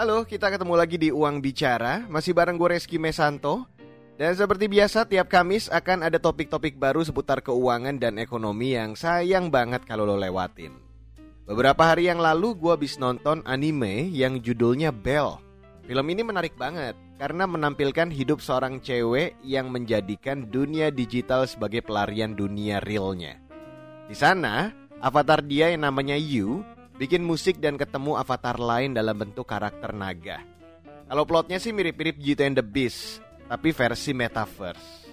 Halo, kita ketemu lagi di Uang Bicara, masih bareng gue Reski Mesanto. Dan seperti biasa, tiap Kamis akan ada topik-topik baru seputar keuangan dan ekonomi yang sayang banget kalau lo lewatin. Beberapa hari yang lalu gue habis nonton anime yang judulnya Bell. Film ini menarik banget karena menampilkan hidup seorang cewek yang menjadikan dunia digital sebagai pelarian dunia realnya. Di sana, avatar dia yang namanya Yu bikin musik dan ketemu avatar lain dalam bentuk karakter naga. Kalau plotnya sih mirip-mirip Beauty and the Beast, tapi versi metaverse.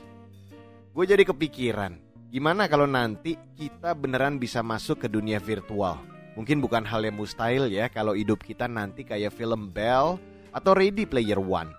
Gue jadi kepikiran, gimana kalau nanti kita beneran bisa masuk ke dunia virtual? Mungkin bukan hal yang mustahil ya kalau hidup kita nanti kayak film Bell atau Ready Player One.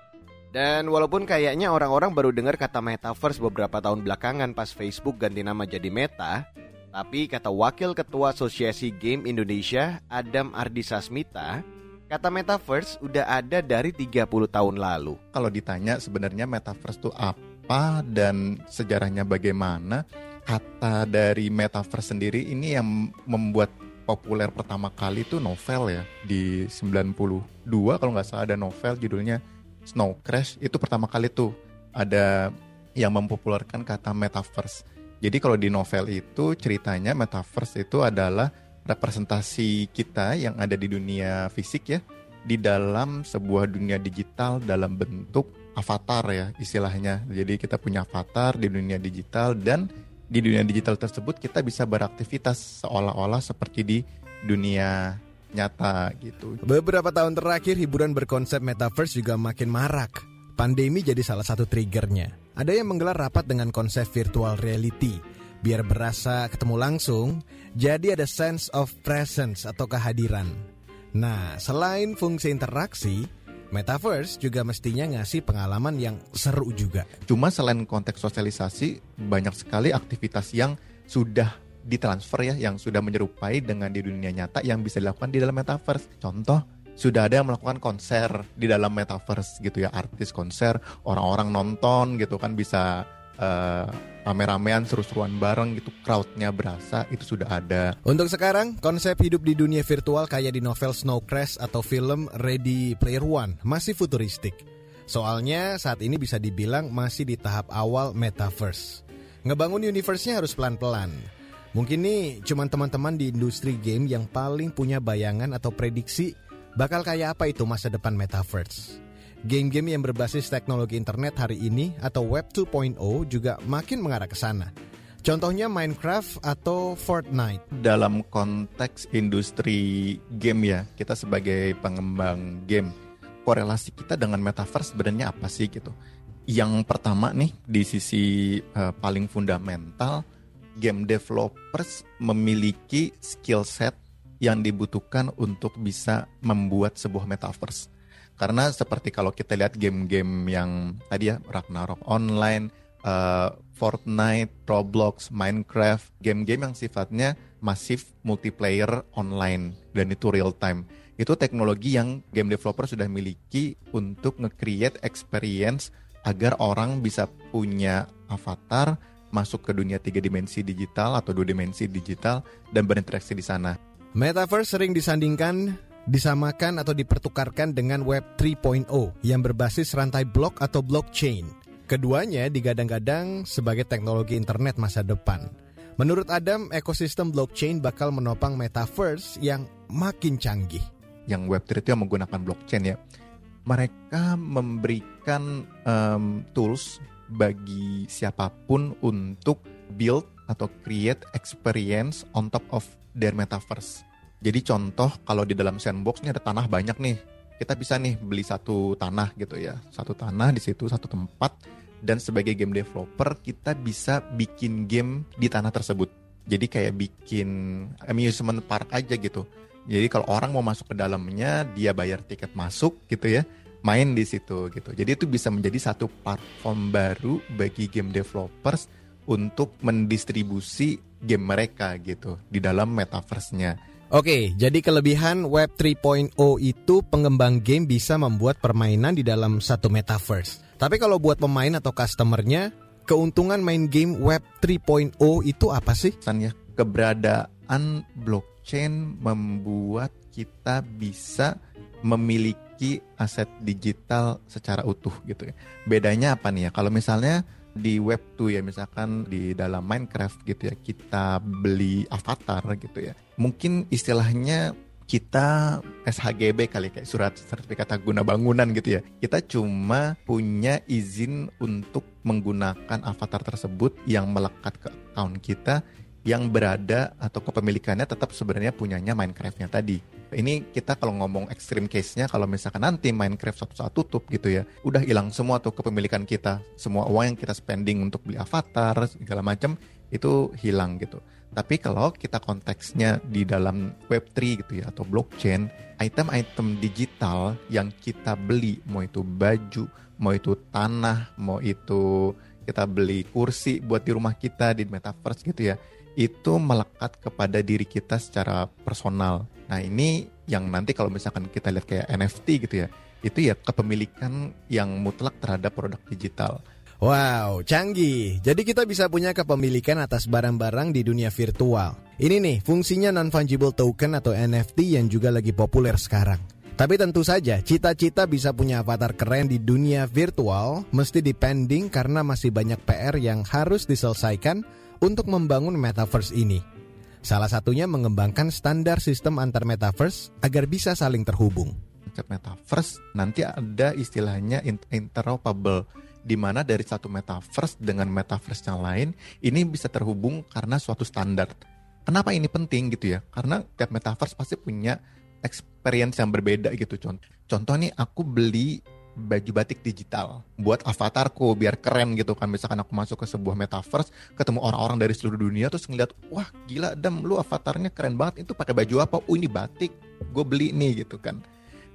Dan walaupun kayaknya orang-orang baru dengar kata metaverse beberapa tahun belakangan pas Facebook ganti nama jadi Meta, tapi kata Wakil Ketua Asosiasi Game Indonesia, Adam Ardisasmita, kata metaverse udah ada dari 30 tahun lalu. Kalau ditanya sebenarnya metaverse itu apa dan sejarahnya bagaimana, kata dari metaverse sendiri ini yang membuat populer pertama kali itu novel ya di 92 kalau nggak salah ada novel judulnya Snow Crash itu pertama kali tuh ada yang mempopulerkan kata metaverse jadi kalau di novel itu ceritanya metaverse itu adalah representasi kita yang ada di dunia fisik ya di dalam sebuah dunia digital dalam bentuk avatar ya istilahnya. Jadi kita punya avatar di dunia digital dan di dunia digital tersebut kita bisa beraktivitas seolah-olah seperti di dunia nyata gitu. Beberapa tahun terakhir hiburan berkonsep metaverse juga makin marak. Pandemi jadi salah satu triggernya. Ada yang menggelar rapat dengan konsep virtual reality. Biar berasa ketemu langsung, jadi ada sense of presence atau kehadiran. Nah, selain fungsi interaksi, Metaverse juga mestinya ngasih pengalaman yang seru juga. Cuma selain konteks sosialisasi, banyak sekali aktivitas yang sudah ditransfer ya, yang sudah menyerupai dengan di dunia nyata yang bisa dilakukan di dalam metaverse. Contoh, sudah ada yang melakukan konser di dalam metaverse gitu ya artis konser orang-orang nonton gitu kan bisa uh, rame-ramean seru-seruan bareng gitu crowdnya berasa itu sudah ada. Untuk sekarang konsep hidup di dunia virtual kayak di novel Snow Crash atau film Ready Player One masih futuristik. Soalnya saat ini bisa dibilang masih di tahap awal metaverse. Ngebangun universe-nya harus pelan-pelan. Mungkin nih cuman teman-teman di industri game yang paling punya bayangan atau prediksi Bakal kayak apa itu masa depan metaverse? Game-game yang berbasis teknologi internet hari ini atau Web 2.0 juga makin mengarah ke sana. Contohnya Minecraft atau Fortnite. Dalam konteks industri game ya, kita sebagai pengembang game, korelasi kita dengan metaverse sebenarnya apa sih gitu? Yang pertama nih di sisi uh, paling fundamental, game developers memiliki skill set yang dibutuhkan untuk bisa membuat sebuah metaverse. Karena seperti kalau kita lihat game-game yang tadi ya Ragnarok Online, uh, Fortnite, Roblox, Minecraft, game-game yang sifatnya masif multiplayer online dan itu real time. Itu teknologi yang game developer sudah miliki untuk nge-create experience agar orang bisa punya avatar masuk ke dunia tiga dimensi digital atau dua dimensi digital dan berinteraksi di sana. Metaverse sering disandingkan, disamakan atau dipertukarkan dengan Web 3.0 yang berbasis rantai blok atau blockchain. Keduanya digadang-gadang sebagai teknologi internet masa depan. Menurut Adam, ekosistem blockchain bakal menopang metaverse yang makin canggih. Yang Web3 itu yang menggunakan blockchain ya. Mereka memberikan um, tools bagi siapa pun untuk build atau create experience on top of their metaverse. Jadi contoh kalau di dalam sandbox ini ada tanah banyak nih. Kita bisa nih beli satu tanah gitu ya. Satu tanah di situ satu tempat dan sebagai game developer kita bisa bikin game di tanah tersebut. Jadi kayak bikin amusement park aja gitu. Jadi kalau orang mau masuk ke dalamnya dia bayar tiket masuk gitu ya main di situ gitu. Jadi itu bisa menjadi satu platform baru bagi game developers untuk mendistribusi game mereka gitu di dalam metaverse-nya. Oke, jadi kelebihan Web 3.0 itu pengembang game bisa membuat permainan di dalam satu metaverse. Tapi kalau buat pemain atau customernya, keuntungan main game Web 3.0 itu apa sih? Ya, keberadaan blockchain membuat kita bisa memiliki memiliki aset digital secara utuh gitu ya. Bedanya apa nih ya? Kalau misalnya di web 2 ya misalkan di dalam Minecraft gitu ya kita beli avatar gitu ya. Mungkin istilahnya kita SHGB kali kayak surat sertifikat hak guna bangunan gitu ya. Kita cuma punya izin untuk menggunakan avatar tersebut yang melekat ke account kita yang berada atau kepemilikannya tetap sebenarnya punyanya Minecraftnya tadi. Ini kita kalau ngomong extreme case-nya kalau misalkan nanti Minecraft suatu saat tutup gitu ya, udah hilang semua tuh kepemilikan kita, semua uang yang kita spending untuk beli avatar segala macam itu hilang gitu. Tapi kalau kita konteksnya di dalam Web3 gitu ya atau blockchain, item-item digital yang kita beli, mau itu baju, mau itu tanah, mau itu kita beli kursi buat di rumah kita di metaverse gitu ya, itu melekat kepada diri kita secara personal. Nah ini yang nanti kalau misalkan kita lihat kayak NFT gitu ya, itu ya kepemilikan yang mutlak terhadap produk digital. Wow, canggih. Jadi kita bisa punya kepemilikan atas barang-barang di dunia virtual. Ini nih fungsinya non-fungible token atau NFT yang juga lagi populer sekarang. Tapi tentu saja, cita-cita bisa punya avatar keren di dunia virtual mesti dipending karena masih banyak PR yang harus diselesaikan untuk membangun metaverse ini. Salah satunya mengembangkan standar sistem antar metaverse agar bisa saling terhubung. Metaverse nanti ada istilahnya interoperable di mana dari satu metaverse dengan metaverse yang lain ini bisa terhubung karena suatu standar. Kenapa ini penting gitu ya? Karena tiap metaverse pasti punya experience yang berbeda gitu. Contoh, contoh nih aku beli baju batik digital buat avatarku biar keren gitu kan. Misalkan aku masuk ke sebuah metaverse ketemu orang-orang dari seluruh dunia terus ngeliat wah gila dam lu avatarnya keren banget. Itu pakai baju apa? Oh ini batik. Gue beli nih gitu kan.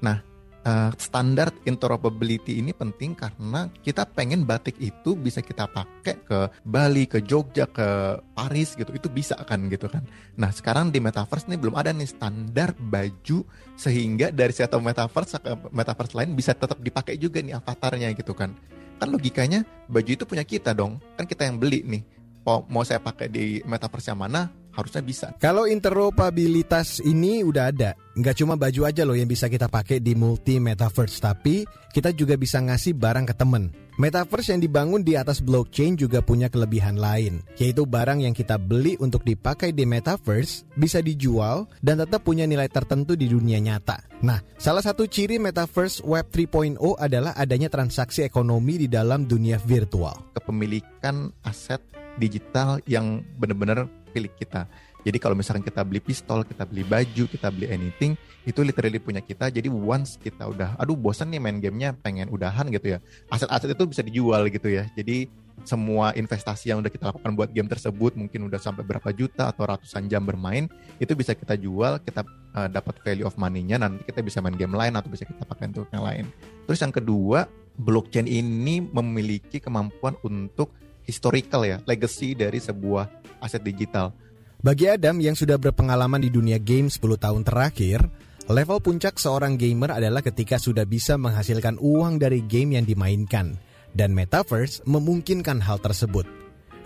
Nah uh, standar interoperability ini penting karena kita pengen batik itu bisa kita pakai ke Bali, ke Jogja, ke Paris gitu. Itu bisa kan gitu kan. Nah, sekarang di metaverse nih belum ada nih standar baju sehingga dari satu metaverse ke metaverse lain bisa tetap dipakai juga nih avatarnya gitu kan. Kan logikanya baju itu punya kita dong. Kan kita yang beli nih. Mau saya pakai di metaverse yang mana harusnya bisa. Kalau interoperabilitas ini udah ada, nggak cuma baju aja loh yang bisa kita pakai di multi metaverse, tapi kita juga bisa ngasih barang ke temen. Metaverse yang dibangun di atas blockchain juga punya kelebihan lain, yaitu barang yang kita beli untuk dipakai di metaverse bisa dijual dan tetap punya nilai tertentu di dunia nyata. Nah, salah satu ciri metaverse Web 3.0 adalah adanya transaksi ekonomi di dalam dunia virtual. Kepemilikan aset digital yang benar-benar pilih kita. Jadi kalau misalkan kita beli pistol, kita beli baju, kita beli anything, itu literally punya kita. Jadi once kita udah, aduh bosan nih main gamenya, pengen udahan gitu ya. Aset-aset itu bisa dijual gitu ya. Jadi semua investasi yang udah kita lakukan buat game tersebut mungkin udah sampai berapa juta atau ratusan jam bermain itu bisa kita jual kita uh, dapat value of money-nya nanti kita bisa main game lain atau bisa kita pakai untuk yang lain. Terus yang kedua, blockchain ini memiliki kemampuan untuk historical ya, legacy dari sebuah aset digital. Bagi Adam yang sudah berpengalaman di dunia game 10 tahun terakhir, level puncak seorang gamer adalah ketika sudah bisa menghasilkan uang dari game yang dimainkan. Dan Metaverse memungkinkan hal tersebut.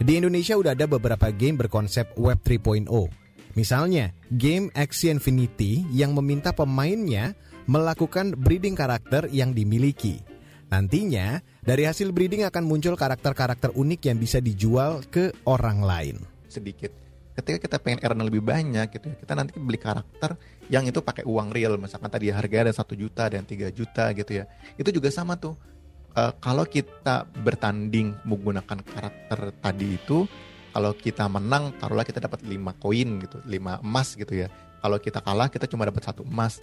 Di Indonesia udah ada beberapa game berkonsep Web 3.0. Misalnya, game Axie Infinity yang meminta pemainnya melakukan breeding karakter yang dimiliki. Nantinya, dari hasil breeding akan muncul karakter-karakter unik yang bisa dijual ke orang lain. Sedikit. Ketika kita pengen earn lebih banyak gitu ya, kita nanti beli karakter yang itu pakai uang real. Misalkan tadi harga ada satu juta dan 3 juta gitu ya. Itu juga sama tuh. Uh, kalau kita bertanding menggunakan karakter tadi itu, kalau kita menang, taruhlah kita dapat 5 koin gitu, 5 emas gitu ya. Kalau kita kalah, kita cuma dapat satu emas.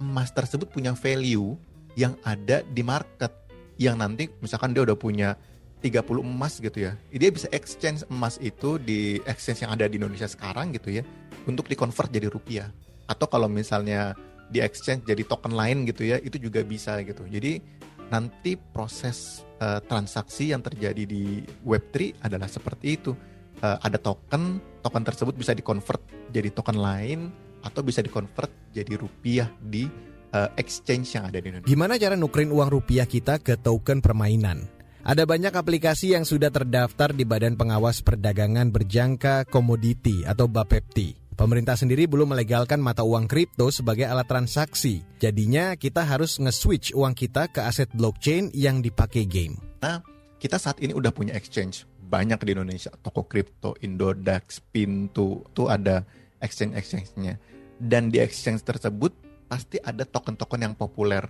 Emas tersebut punya value yang ada di market yang nanti misalkan dia udah punya 30 emas gitu ya. Dia bisa exchange emas itu di exchange yang ada di Indonesia sekarang gitu ya untuk dikonvert jadi rupiah. Atau kalau misalnya di exchange jadi token lain gitu ya, itu juga bisa gitu. Jadi nanti proses uh, transaksi yang terjadi di Web3 adalah seperti itu. Uh, ada token, token tersebut bisa dikonvert jadi token lain atau bisa dikonvert jadi rupiah di uh, exchange yang ada di Indonesia. Gimana cara nukerin uang rupiah kita ke token permainan? Ada banyak aplikasi yang sudah terdaftar di Badan Pengawas Perdagangan Berjangka Komoditi atau BAPEPTI. Pemerintah sendiri belum melegalkan mata uang kripto sebagai alat transaksi. Jadinya kita harus nge-switch uang kita ke aset blockchain yang dipakai game. Nah, kita saat ini udah punya exchange banyak di Indonesia, toko kripto, Indodax, Pintu, tuh ada exchange-exchange-nya. Dan di exchange tersebut pasti ada token-token yang populer.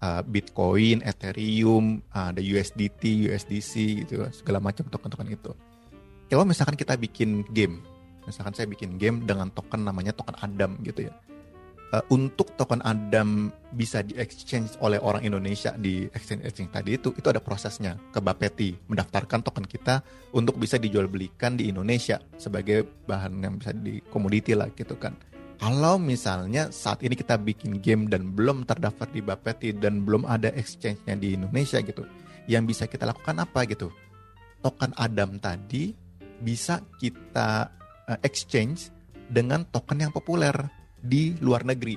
Uh, Bitcoin, Ethereum, uh, ada USDT, USDC gitu, segala macam token-token itu. Kalau misalkan kita bikin game, misalkan saya bikin game dengan token namanya token Adam gitu ya uh, untuk token Adam bisa di exchange oleh orang Indonesia di exchange exchange tadi itu itu ada prosesnya ke Bapeti mendaftarkan token kita untuk bisa dijual belikan di Indonesia sebagai bahan yang bisa di komoditi lah gitu kan kalau misalnya saat ini kita bikin game dan belum terdaftar di Bapeti dan belum ada exchange-nya di Indonesia gitu yang bisa kita lakukan apa gitu token Adam tadi bisa kita uh, exchange dengan token yang populer di luar negeri.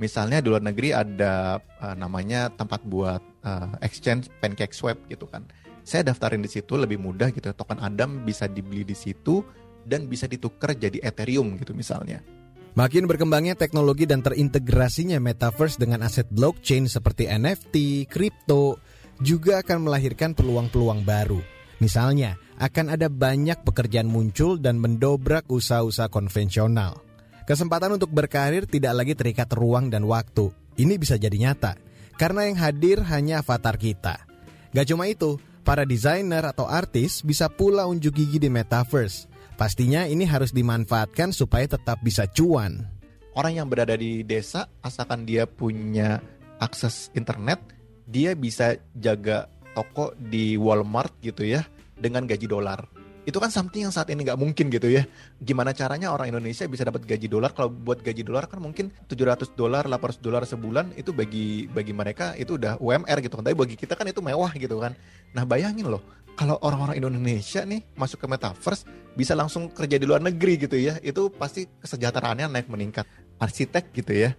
Misalnya di luar negeri ada uh, namanya tempat buat uh, exchange pancake swap gitu kan. Saya daftarin di situ lebih mudah gitu. Token Adam bisa dibeli di situ dan bisa ditukar jadi Ethereum gitu misalnya. Makin berkembangnya teknologi dan terintegrasinya metaverse dengan aset blockchain seperti NFT, kripto, juga akan melahirkan peluang-peluang baru. Misalnya, akan ada banyak pekerjaan muncul dan mendobrak usaha-usaha konvensional. Kesempatan untuk berkarir tidak lagi terikat ruang dan waktu. Ini bisa jadi nyata, karena yang hadir hanya avatar kita. Gak cuma itu, para desainer atau artis bisa pula unjuk gigi di metaverse. Pastinya ini harus dimanfaatkan supaya tetap bisa cuan. Orang yang berada di desa, asalkan dia punya akses internet, dia bisa jaga toko di Walmart gitu ya dengan gaji dolar. Itu kan something yang saat ini nggak mungkin gitu ya. Gimana caranya orang Indonesia bisa dapat gaji dolar? Kalau buat gaji dolar kan mungkin 700 dolar, 800 dolar sebulan itu bagi bagi mereka itu udah UMR gitu kan. Tapi bagi kita kan itu mewah gitu kan. Nah bayangin loh, kalau orang-orang Indonesia nih masuk ke metaverse bisa langsung kerja di luar negeri gitu ya. Itu pasti kesejahteraannya naik meningkat. Arsitek gitu ya.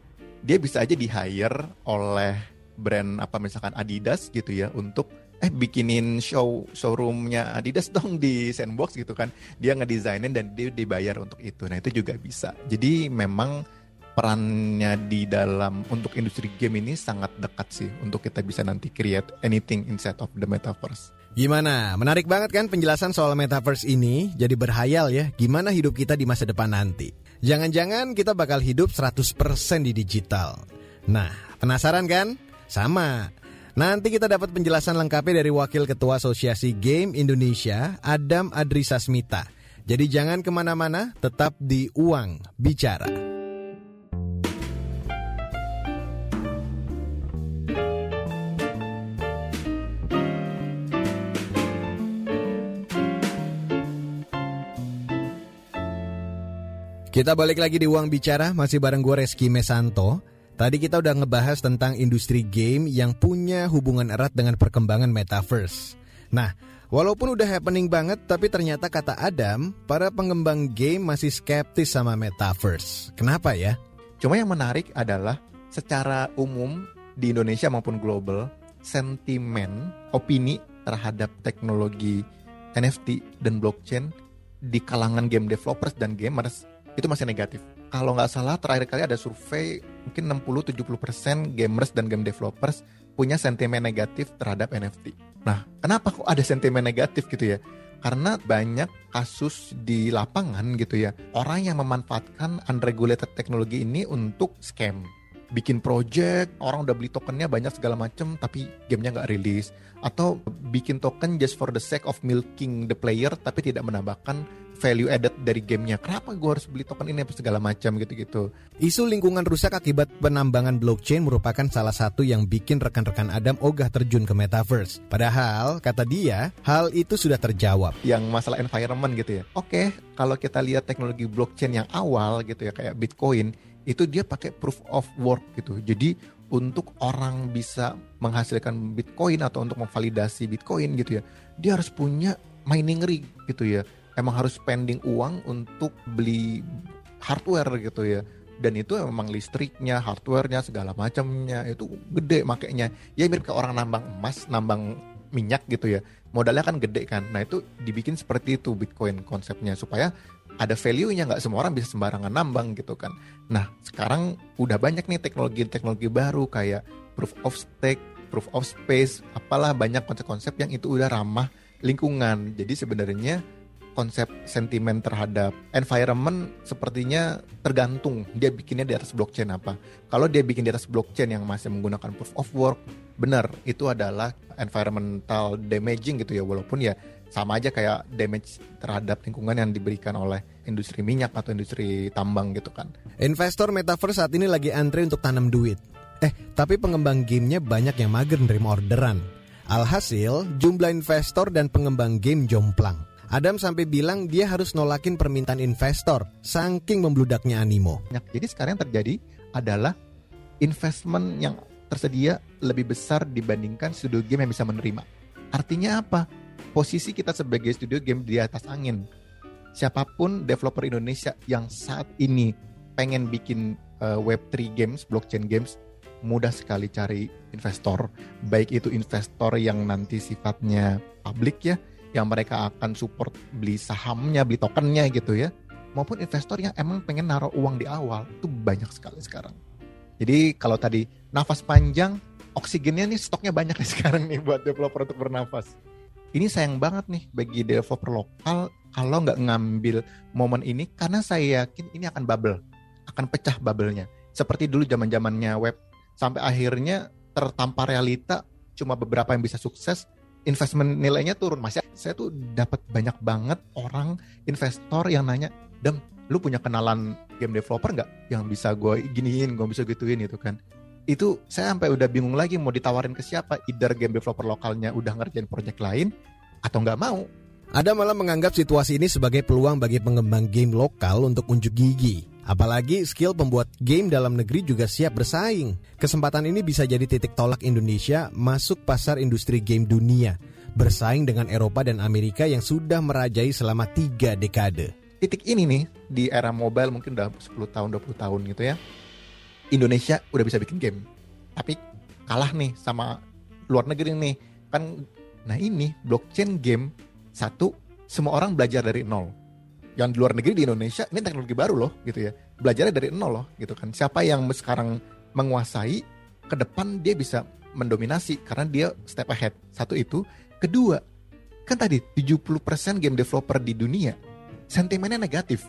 Dia bisa aja di hire oleh brand apa misalkan Adidas gitu ya untuk eh bikinin show showroomnya Adidas dong di sandbox gitu kan dia ngedesainin dan dia dibayar untuk itu nah itu juga bisa jadi memang perannya di dalam untuk industri game ini sangat dekat sih untuk kita bisa nanti create anything inside of the metaverse. Gimana? Menarik banget kan penjelasan soal metaverse ini? Jadi berhayal ya, gimana hidup kita di masa depan nanti? Jangan-jangan kita bakal hidup 100% di digital. Nah, penasaran kan? Sama. Nanti kita dapat penjelasan lengkapnya dari Wakil Ketua Asosiasi Game Indonesia, Adam Adrisasmita. Jadi jangan ke mana-mana, tetap di Uang Bicara. Kita balik lagi di Uang Bicara, masih bareng gue Reski Mesanto. Tadi kita udah ngebahas tentang industri game yang punya hubungan erat dengan perkembangan metaverse. Nah, walaupun udah happening banget, tapi ternyata kata Adam, para pengembang game masih skeptis sama metaverse. Kenapa ya? Cuma yang menarik adalah secara umum di Indonesia maupun global, sentimen, opini terhadap teknologi NFT dan blockchain di kalangan game developers dan gamers itu masih negatif. Kalau nggak salah terakhir kali ada survei mungkin 60-70% gamers dan game developers punya sentimen negatif terhadap NFT. Nah, kenapa kok ada sentimen negatif gitu ya? Karena banyak kasus di lapangan gitu ya, orang yang memanfaatkan unregulated teknologi ini untuk scam bikin project orang udah beli tokennya banyak segala macem tapi gamenya nggak rilis atau bikin token just for the sake of milking the player tapi tidak menambahkan value added dari gamenya. Kenapa gue harus beli token ini apa segala macam gitu-gitu? Isu lingkungan rusak akibat penambangan blockchain merupakan salah satu yang bikin rekan-rekan Adam ogah terjun ke metaverse. Padahal kata dia hal itu sudah terjawab. Yang masalah environment gitu ya. Oke kalau kita lihat teknologi blockchain yang awal gitu ya kayak Bitcoin itu dia pakai proof of work gitu. Jadi untuk orang bisa menghasilkan Bitcoin atau untuk memvalidasi Bitcoin gitu ya, dia harus punya mining rig gitu ya. Emang harus spending uang untuk beli hardware gitu ya. Dan itu memang listriknya, hardwarenya, segala macamnya itu gede makanya. Ya mirip kayak orang nambang emas, nambang minyak gitu ya. Modalnya kan gede kan. Nah itu dibikin seperti itu Bitcoin konsepnya supaya ada value-nya nggak semua orang bisa sembarangan nambang gitu kan. Nah sekarang udah banyak nih teknologi-teknologi baru kayak proof of stake, proof of space, apalah banyak konsep-konsep yang itu udah ramah lingkungan. Jadi sebenarnya konsep sentimen terhadap environment sepertinya tergantung dia bikinnya di atas blockchain apa. Kalau dia bikin di atas blockchain yang masih menggunakan proof of work, benar itu adalah environmental damaging gitu ya walaupun ya sama aja kayak damage terhadap lingkungan yang diberikan oleh industri minyak atau industri tambang gitu kan. Investor metaverse saat ini lagi antri untuk tanam duit. Eh, tapi pengembang gamenya banyak yang mager nerima orderan. Alhasil, jumlah investor dan pengembang game jomplang. Adam sampai bilang dia harus nolakin permintaan investor, saking membludaknya animo. Jadi sekarang yang terjadi adalah investment yang tersedia lebih besar dibandingkan studio game yang bisa menerima. Artinya apa? Posisi kita sebagai studio game di atas angin. Siapa pun developer Indonesia yang saat ini pengen bikin uh, Web3 games, blockchain games, mudah sekali cari investor. Baik itu investor yang nanti sifatnya publik ya, yang mereka akan support beli sahamnya, beli tokennya gitu ya, maupun investor yang emang pengen naruh uang di awal itu banyak sekali sekarang. Jadi kalau tadi nafas panjang, oksigennya nih stoknya banyak nih sekarang nih buat developer untuk bernafas. Ini sayang banget nih bagi developer lokal kalau nggak ngambil momen ini karena saya yakin ini akan bubble, akan pecah bubble-nya. Seperti dulu zaman zamannya web sampai akhirnya tertampar realita cuma beberapa yang bisa sukses investment nilainya turun. Mas saya tuh dapat banyak banget orang investor yang nanya dem lu punya kenalan game developer nggak? Yang bisa gue giniin gue bisa gituin gitu kan. Itu saya sampai udah bingung lagi mau ditawarin ke siapa either game developer lokalnya udah ngerjain project lain atau nggak mau. Ada malah menganggap situasi ini sebagai peluang bagi pengembang game lokal untuk unjuk gigi Apalagi skill pembuat game dalam negeri juga siap bersaing. Kesempatan ini bisa jadi titik tolak Indonesia masuk pasar industri game dunia, bersaing dengan Eropa dan Amerika yang sudah merajai selama tiga dekade. Titik ini nih, di era mobile mungkin udah 10 tahun, 20 tahun gitu ya, Indonesia udah bisa bikin game. Tapi kalah nih sama luar negeri nih. Kan, nah ini blockchain game, satu, semua orang belajar dari nol yang di luar negeri di Indonesia ini teknologi baru loh gitu ya. Belajarnya dari nol loh gitu kan. Siapa yang sekarang menguasai ke depan dia bisa mendominasi karena dia step ahead. Satu itu. Kedua kan tadi 70% game developer di dunia sentimennya negatif.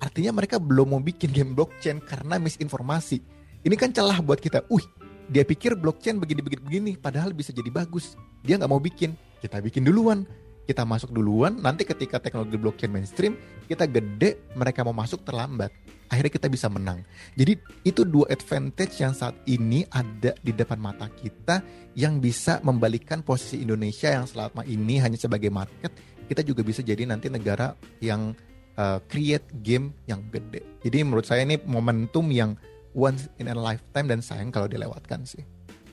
Artinya mereka belum mau bikin game blockchain karena misinformasi. Ini kan celah buat kita. Uh dia pikir blockchain begini-begini begini padahal bisa jadi bagus. Dia nggak mau bikin. Kita bikin duluan kita masuk duluan, nanti ketika teknologi blockchain mainstream, kita gede, mereka mau masuk terlambat. Akhirnya kita bisa menang. Jadi itu dua advantage yang saat ini ada di depan mata kita yang bisa membalikan posisi Indonesia yang selama ini hanya sebagai market, kita juga bisa jadi nanti negara yang uh, create game yang gede. Jadi menurut saya ini momentum yang once in a lifetime dan sayang kalau dilewatkan sih.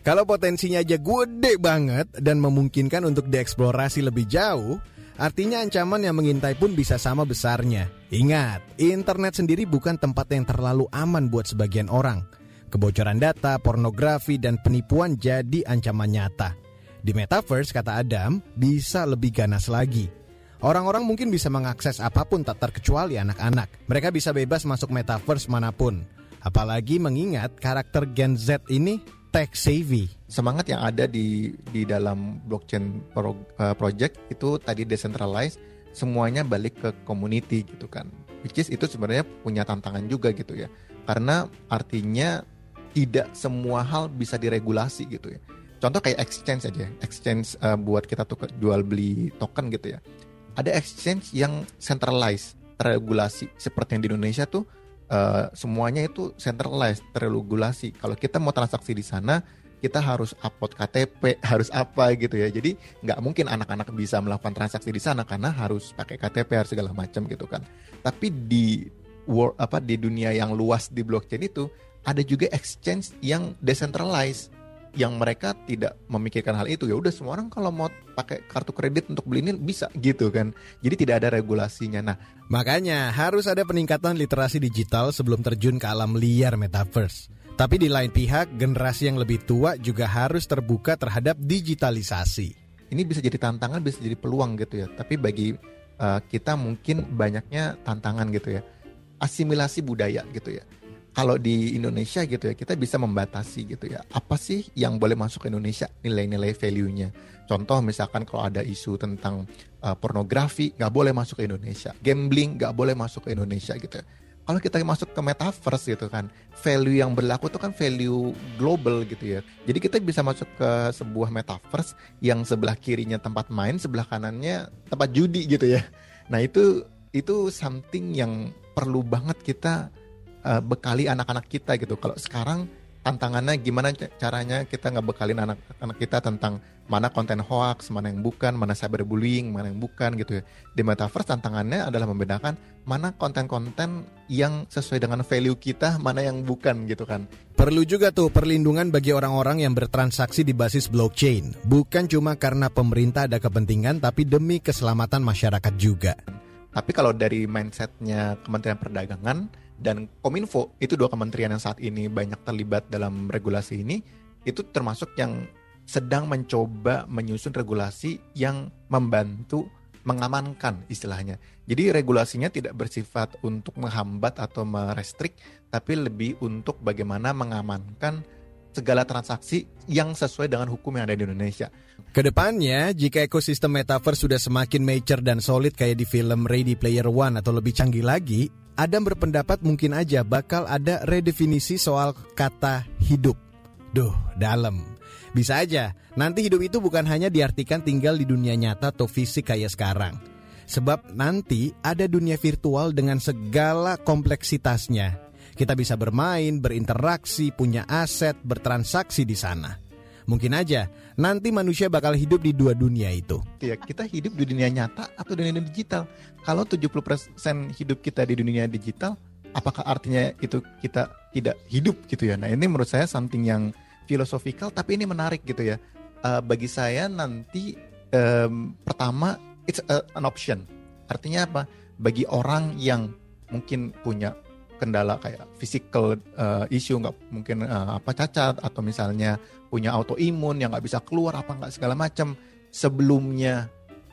Kalau potensinya aja gede banget dan memungkinkan untuk dieksplorasi lebih jauh, artinya ancaman yang mengintai pun bisa sama besarnya. Ingat, internet sendiri bukan tempat yang terlalu aman buat sebagian orang. Kebocoran data, pornografi, dan penipuan jadi ancaman nyata. Di metaverse, kata Adam, bisa lebih ganas lagi. Orang-orang mungkin bisa mengakses apa pun tak terkecuali anak-anak. Mereka bisa bebas masuk metaverse mana pun. Apalagi mengingat karakter Gen Z ini tech savvy. Semangat yang ada di di dalam blockchain pro, uh, project itu tadi decentralized, semuanya balik ke community gitu kan. Which is itu sebenarnya punya tantangan juga gitu ya. Karena artinya tidak semua hal bisa diregulasi gitu ya. Contoh kayak exchange aja, exchange uh, buat kita tuh jual beli token gitu ya. Ada exchange yang centralized, terregulasi seperti yang di Indonesia tuh uh, semuanya itu centralized, terregulasi. Kalau kita mau transaksi di sana, kita harus upload KTP, harus apa gitu ya. Jadi nggak mungkin anak-anak bisa melakukan transaksi di sana karena harus pakai KTP harus segala macam gitu kan. Tapi di world apa di dunia yang luas di blockchain itu ada juga exchange yang decentralized yang mereka tidak memikirkan hal itu. Ya udah semua orang kalau mau pakai kartu kredit untuk beli ini bisa gitu kan. Jadi tidak ada regulasinya. Nah makanya harus ada peningkatan literasi digital sebelum terjun ke alam liar metaverse. Tapi di lain pihak generasi yang lebih tua juga harus terbuka terhadap digitalisasi. Ini bisa jadi tantangan bisa jadi peluang gitu ya. Tapi bagi uh, kita mungkin banyaknya tantangan gitu ya. Asimilasi budaya gitu ya kalau di Indonesia gitu ya kita bisa membatasi gitu ya. Apa sih yang boleh masuk ke Indonesia? Nilai-nilai value-nya. Contoh misalkan kalau ada isu tentang uh, pornografi nggak boleh masuk ke Indonesia. Gambling nggak boleh masuk ke Indonesia gitu ya. kalau kita masuk ke metaverse gitu kan value yang berlaku itu kan value global gitu ya. Jadi kita bisa masuk ke sebuah metaverse yang sebelah kirinya tempat main sebelah kanannya tempat judi gitu ya. Nah itu itu something yang perlu banget kita uh, bekali anak-anak kita gitu. Kalau sekarang tantangannya gimana caranya kita nggak bekalin anak-anak kita tentang mana konten hoax, mana yang bukan, mana cyberbullying, mana yang bukan gitu ya. Di metaverse tantangannya adalah membedakan mana konten-konten yang sesuai dengan value kita, mana yang bukan gitu kan. Perlu juga tuh perlindungan bagi orang-orang yang bertransaksi di basis blockchain. Bukan cuma karena pemerintah ada kepentingan, tapi demi keselamatan masyarakat juga. Tapi kalau dari mindsetnya Kementerian Perdagangan, dan Kominfo itu dua kementerian yang saat ini banyak terlibat dalam regulasi ini itu termasuk yang sedang mencoba menyusun regulasi yang membantu mengamankan istilahnya. Jadi regulasinya tidak bersifat untuk menghambat atau merestrik tapi lebih untuk bagaimana mengamankan segala transaksi yang sesuai dengan hukum yang ada di Indonesia. Ke depannya, jika ekosistem metaverse sudah semakin mature dan solid kayak di film Ready Player One atau lebih canggih lagi, Adam berpendapat mungkin aja bakal ada redefinisi soal kata hidup. Duh, dalam. Bisa aja, nanti hidup itu bukan hanya diartikan tinggal di dunia nyata atau fisik kayak sekarang. Sebab nanti ada dunia virtual dengan segala kompleksitasnya. Kita bisa bermain, berinteraksi, punya aset, bertransaksi di sana. Mungkin aja nanti manusia bakal hidup di dua dunia itu. Ya, kita hidup di dunia nyata atau di dunia digital. Kalau 70% hidup kita di dunia digital, apakah artinya itu kita tidak hidup gitu ya? Nah, ini menurut saya something yang filosofikal tapi ini menarik gitu ya. Uh, bagi saya nanti um, pertama it's a, an option. Artinya apa? Bagi orang yang mungkin punya kendala kayak physical uh, issue nggak mungkin uh, apa cacat atau misalnya punya autoimun yang nggak bisa keluar apa nggak segala macam sebelumnya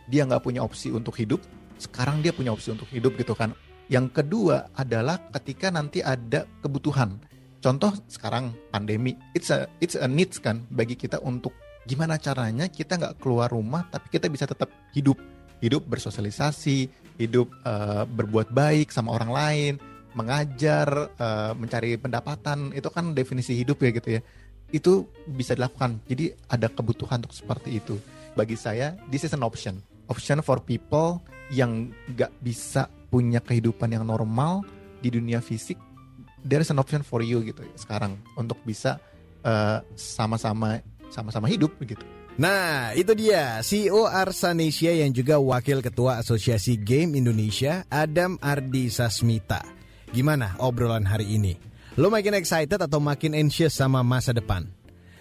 dia nggak punya opsi untuk hidup sekarang dia punya opsi untuk hidup gitu kan. Yang kedua adalah ketika nanti ada kebutuhan. Contoh sekarang pandemi it's a it's a needs kan bagi kita untuk gimana caranya kita nggak keluar rumah tapi kita bisa tetap hidup. Hidup bersosialisasi hidup uh, berbuat baik sama orang lain mengajar, uh, mencari pendapatan, itu kan definisi hidup ya gitu ya. Itu bisa dilakukan. Jadi ada kebutuhan untuk seperti itu. Bagi saya, this is an option. Option for people yang gak bisa punya kehidupan yang normal di dunia fisik. There is an option for you gitu ya, sekarang untuk bisa uh, sama-sama sama-sama hidup begitu. Nah, itu dia CEO Arsanesia yang juga Wakil Ketua Asosiasi Game Indonesia, Adam Ardi Sasmita. Gimana obrolan hari ini? Lo makin excited atau makin anxious sama masa depan?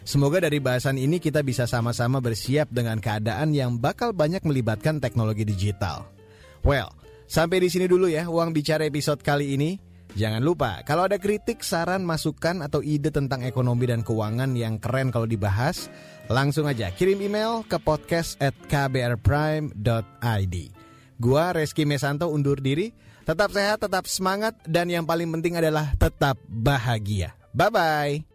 Semoga dari bahasan ini kita bisa sama-sama bersiap dengan keadaan yang bakal banyak melibatkan teknologi digital. Well, sampai di sini dulu ya uang bicara episode kali ini. Jangan lupa, kalau ada kritik, saran, masukan, atau ide tentang ekonomi dan keuangan yang keren kalau dibahas, langsung aja kirim email ke podcast at kbrprime.id. Gua Reski Mesanto undur diri. Tetap sehat, tetap semangat, dan yang paling penting adalah tetap bahagia. Bye bye.